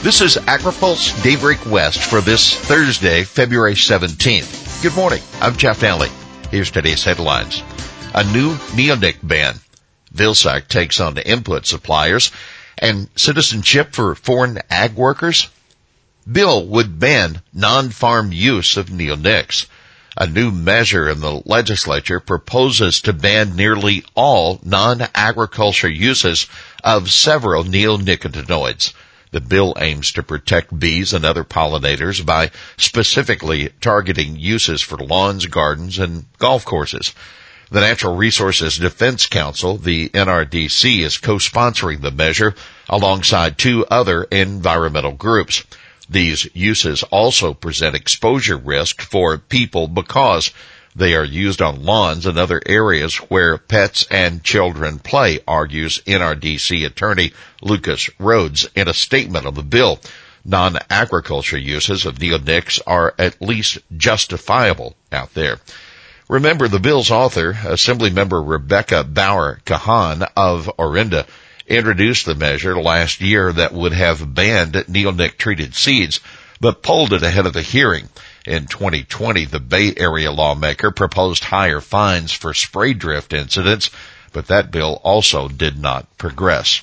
This is AgriPulse Daybreak West for this Thursday, February 17th. Good morning. I'm Jeff Daly. Here's today's headlines. A new neonic ban. Vilsack takes on the input suppliers and citizenship for foreign ag workers. Bill would ban non-farm use of neonics. A new measure in the legislature proposes to ban nearly all non-agriculture uses of several neonicotinoids. The bill aims to protect bees and other pollinators by specifically targeting uses for lawns, gardens, and golf courses. The Natural Resources Defense Council, the NRDC, is co-sponsoring the measure alongside two other environmental groups. These uses also present exposure risk for people because they are used on lawns and other areas where pets and children play, argues NRDC attorney Lucas Rhodes in a statement of the bill. Non-agriculture uses of neonics are at least justifiable out there. Remember the bill's author, Assemblymember Rebecca Bauer Kahan of Orinda, introduced the measure last year that would have banned neonic treated seeds, but pulled it ahead of the hearing. In 2020, the Bay Area lawmaker proposed higher fines for spray drift incidents, but that bill also did not progress.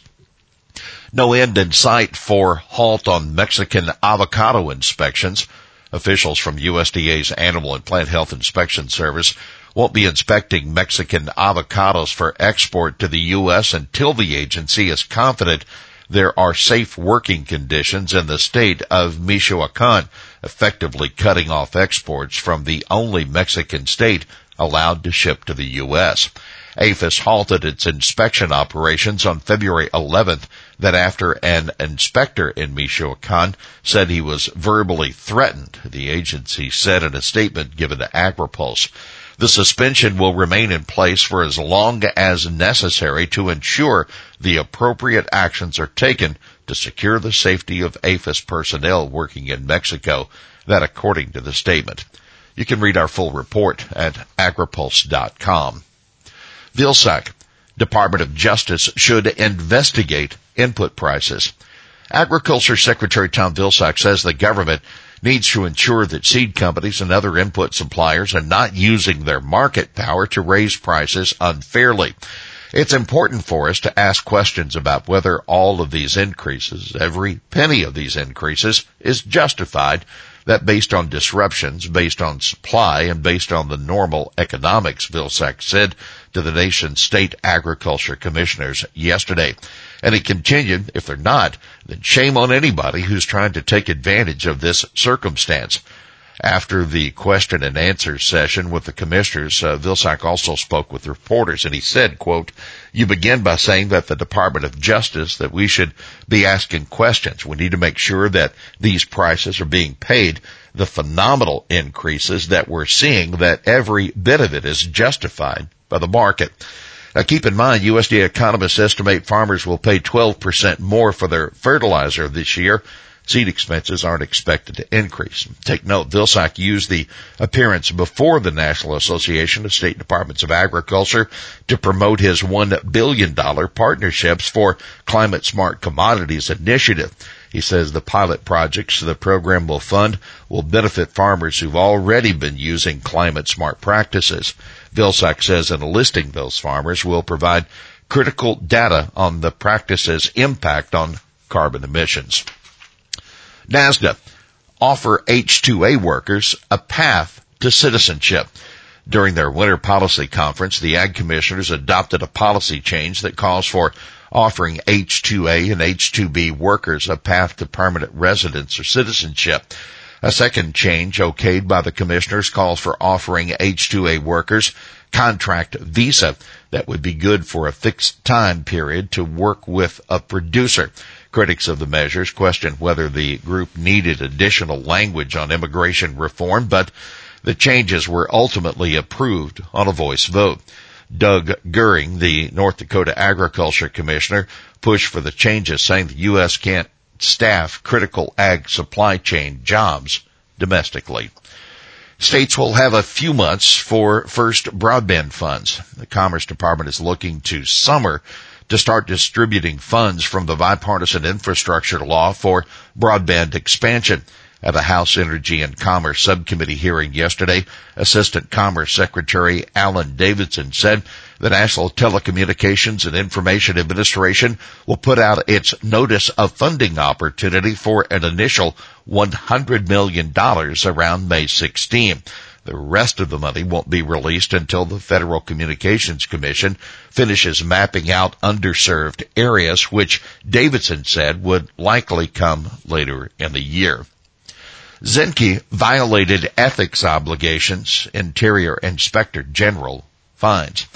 No end in sight for halt on Mexican avocado inspections. Officials from USDA's Animal and Plant Health Inspection Service won't be inspecting Mexican avocados for export to the U.S. until the agency is confident there are safe working conditions in the state of Michoacan, effectively cutting off exports from the only Mexican state allowed to ship to the U.S. APHIS halted its inspection operations on February 11th that after an inspector in Michoacan said he was verbally threatened, the agency said in a statement given to AgriPulse. The suspension will remain in place for as long as necessary to ensure the appropriate actions are taken to secure the safety of APHIS personnel working in Mexico. That according to the statement. You can read our full report at agripulse.com. Vilsack, Department of Justice should investigate input prices. Agriculture Secretary Tom Vilsack says the government needs to ensure that seed companies and other input suppliers are not using their market power to raise prices unfairly. It's important for us to ask questions about whether all of these increases, every penny of these increases, is justified that based on disruptions, based on supply, and based on the normal economics, Vilsack said to the nation's state agriculture commissioners yesterday. And he continued, if they're not, then shame on anybody who's trying to take advantage of this circumstance. After the question and answer session with the commissioners, uh, Vilsack also spoke with reporters and he said, quote, you begin by saying that the Department of Justice, that we should be asking questions. We need to make sure that these prices are being paid the phenomenal increases that we're seeing, that every bit of it is justified by the market. Now keep in mind, USDA economists estimate farmers will pay 12% more for their fertilizer this year seed expenses aren't expected to increase. Take note, Vilsack used the appearance before the National Association of State Departments of Agriculture to promote his $1 billion partnerships for climate smart commodities initiative. He says the pilot projects the program will fund will benefit farmers who've already been using climate smart practices. Vilsack says enlisting those farmers will provide critical data on the practice's impact on carbon emissions. NASDA offer H-2A workers a path to citizenship. During their winter policy conference, the ag commissioners adopted a policy change that calls for offering H-2A and H-2B workers a path to permanent residence or citizenship. A second change okayed by the commissioners calls for offering H-2A workers contract visa that would be good for a fixed time period to work with a producer. Critics of the measures questioned whether the group needed additional language on immigration reform, but the changes were ultimately approved on a voice vote. Doug Goehring, the North Dakota Agriculture Commissioner, pushed for the changes, saying the U.S. can't staff critical ag supply chain jobs domestically. States will have a few months for first broadband funds. The Commerce Department is looking to summer to start distributing funds from the bipartisan infrastructure law for broadband expansion. At a House Energy and Commerce Subcommittee hearing yesterday, Assistant Commerce Secretary Alan Davidson said the National Telecommunications and Information Administration will put out its notice of funding opportunity for an initial $100 million around May 16. The rest of the money won't be released until the Federal Communications Commission finishes mapping out underserved areas, which Davidson said would likely come later in the year. Zinke violated ethics obligations, Interior Inspector General finds.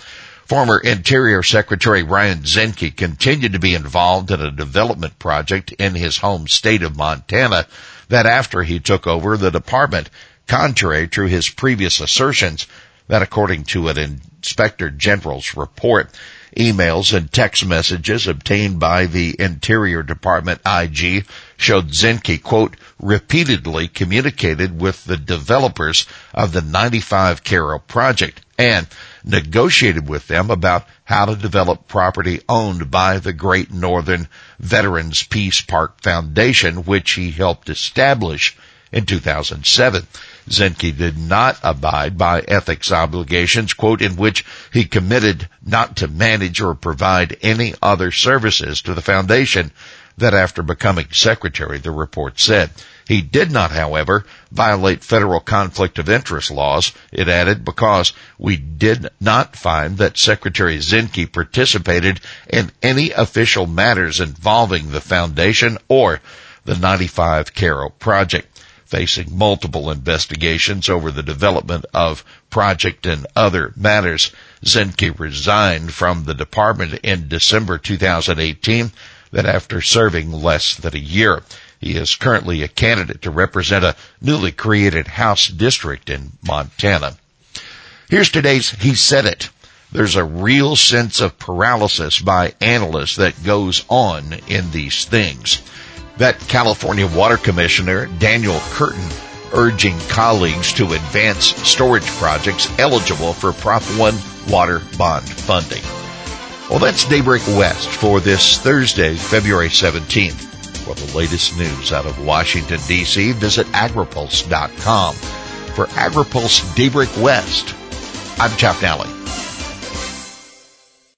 Former Interior Secretary Ryan Zinke continued to be involved in a development project in his home state of Montana that after he took over the department contrary to his previous assertions that according to an inspector general's report, emails and text messages obtained by the Interior Department IG showed Zinke, quote, repeatedly communicated with the developers of the 95 Karrow project and negotiated with them about how to develop property owned by the Great Northern Veterans Peace Park Foundation, which he helped establish in 2007. Zinke did not abide by ethics obligations, quote, in which he committed not to manage or provide any other services to the foundation that after becoming secretary, the report said. He did not, however, violate federal conflict of interest laws, it added, because we did not find that Secretary Zinke participated in any official matters involving the foundation or the 95 Karrow project facing multiple investigations over the development of project and other matters. Zinke resigned from the department in December 2018 that after serving less than a year. He is currently a candidate to represent a newly created House district in Montana. Here's today's He Said It. There's a real sense of paralysis by analysts that goes on in these things that California Water Commissioner Daniel Curtin urging colleagues to advance storage projects eligible for Prop 1 water bond funding. Well, that's Daybreak West for this Thursday, February 17th. For the latest news out of Washington, D.C., visit agripulse.com. For AgriPulse Daybreak West, I'm Jeff Nally.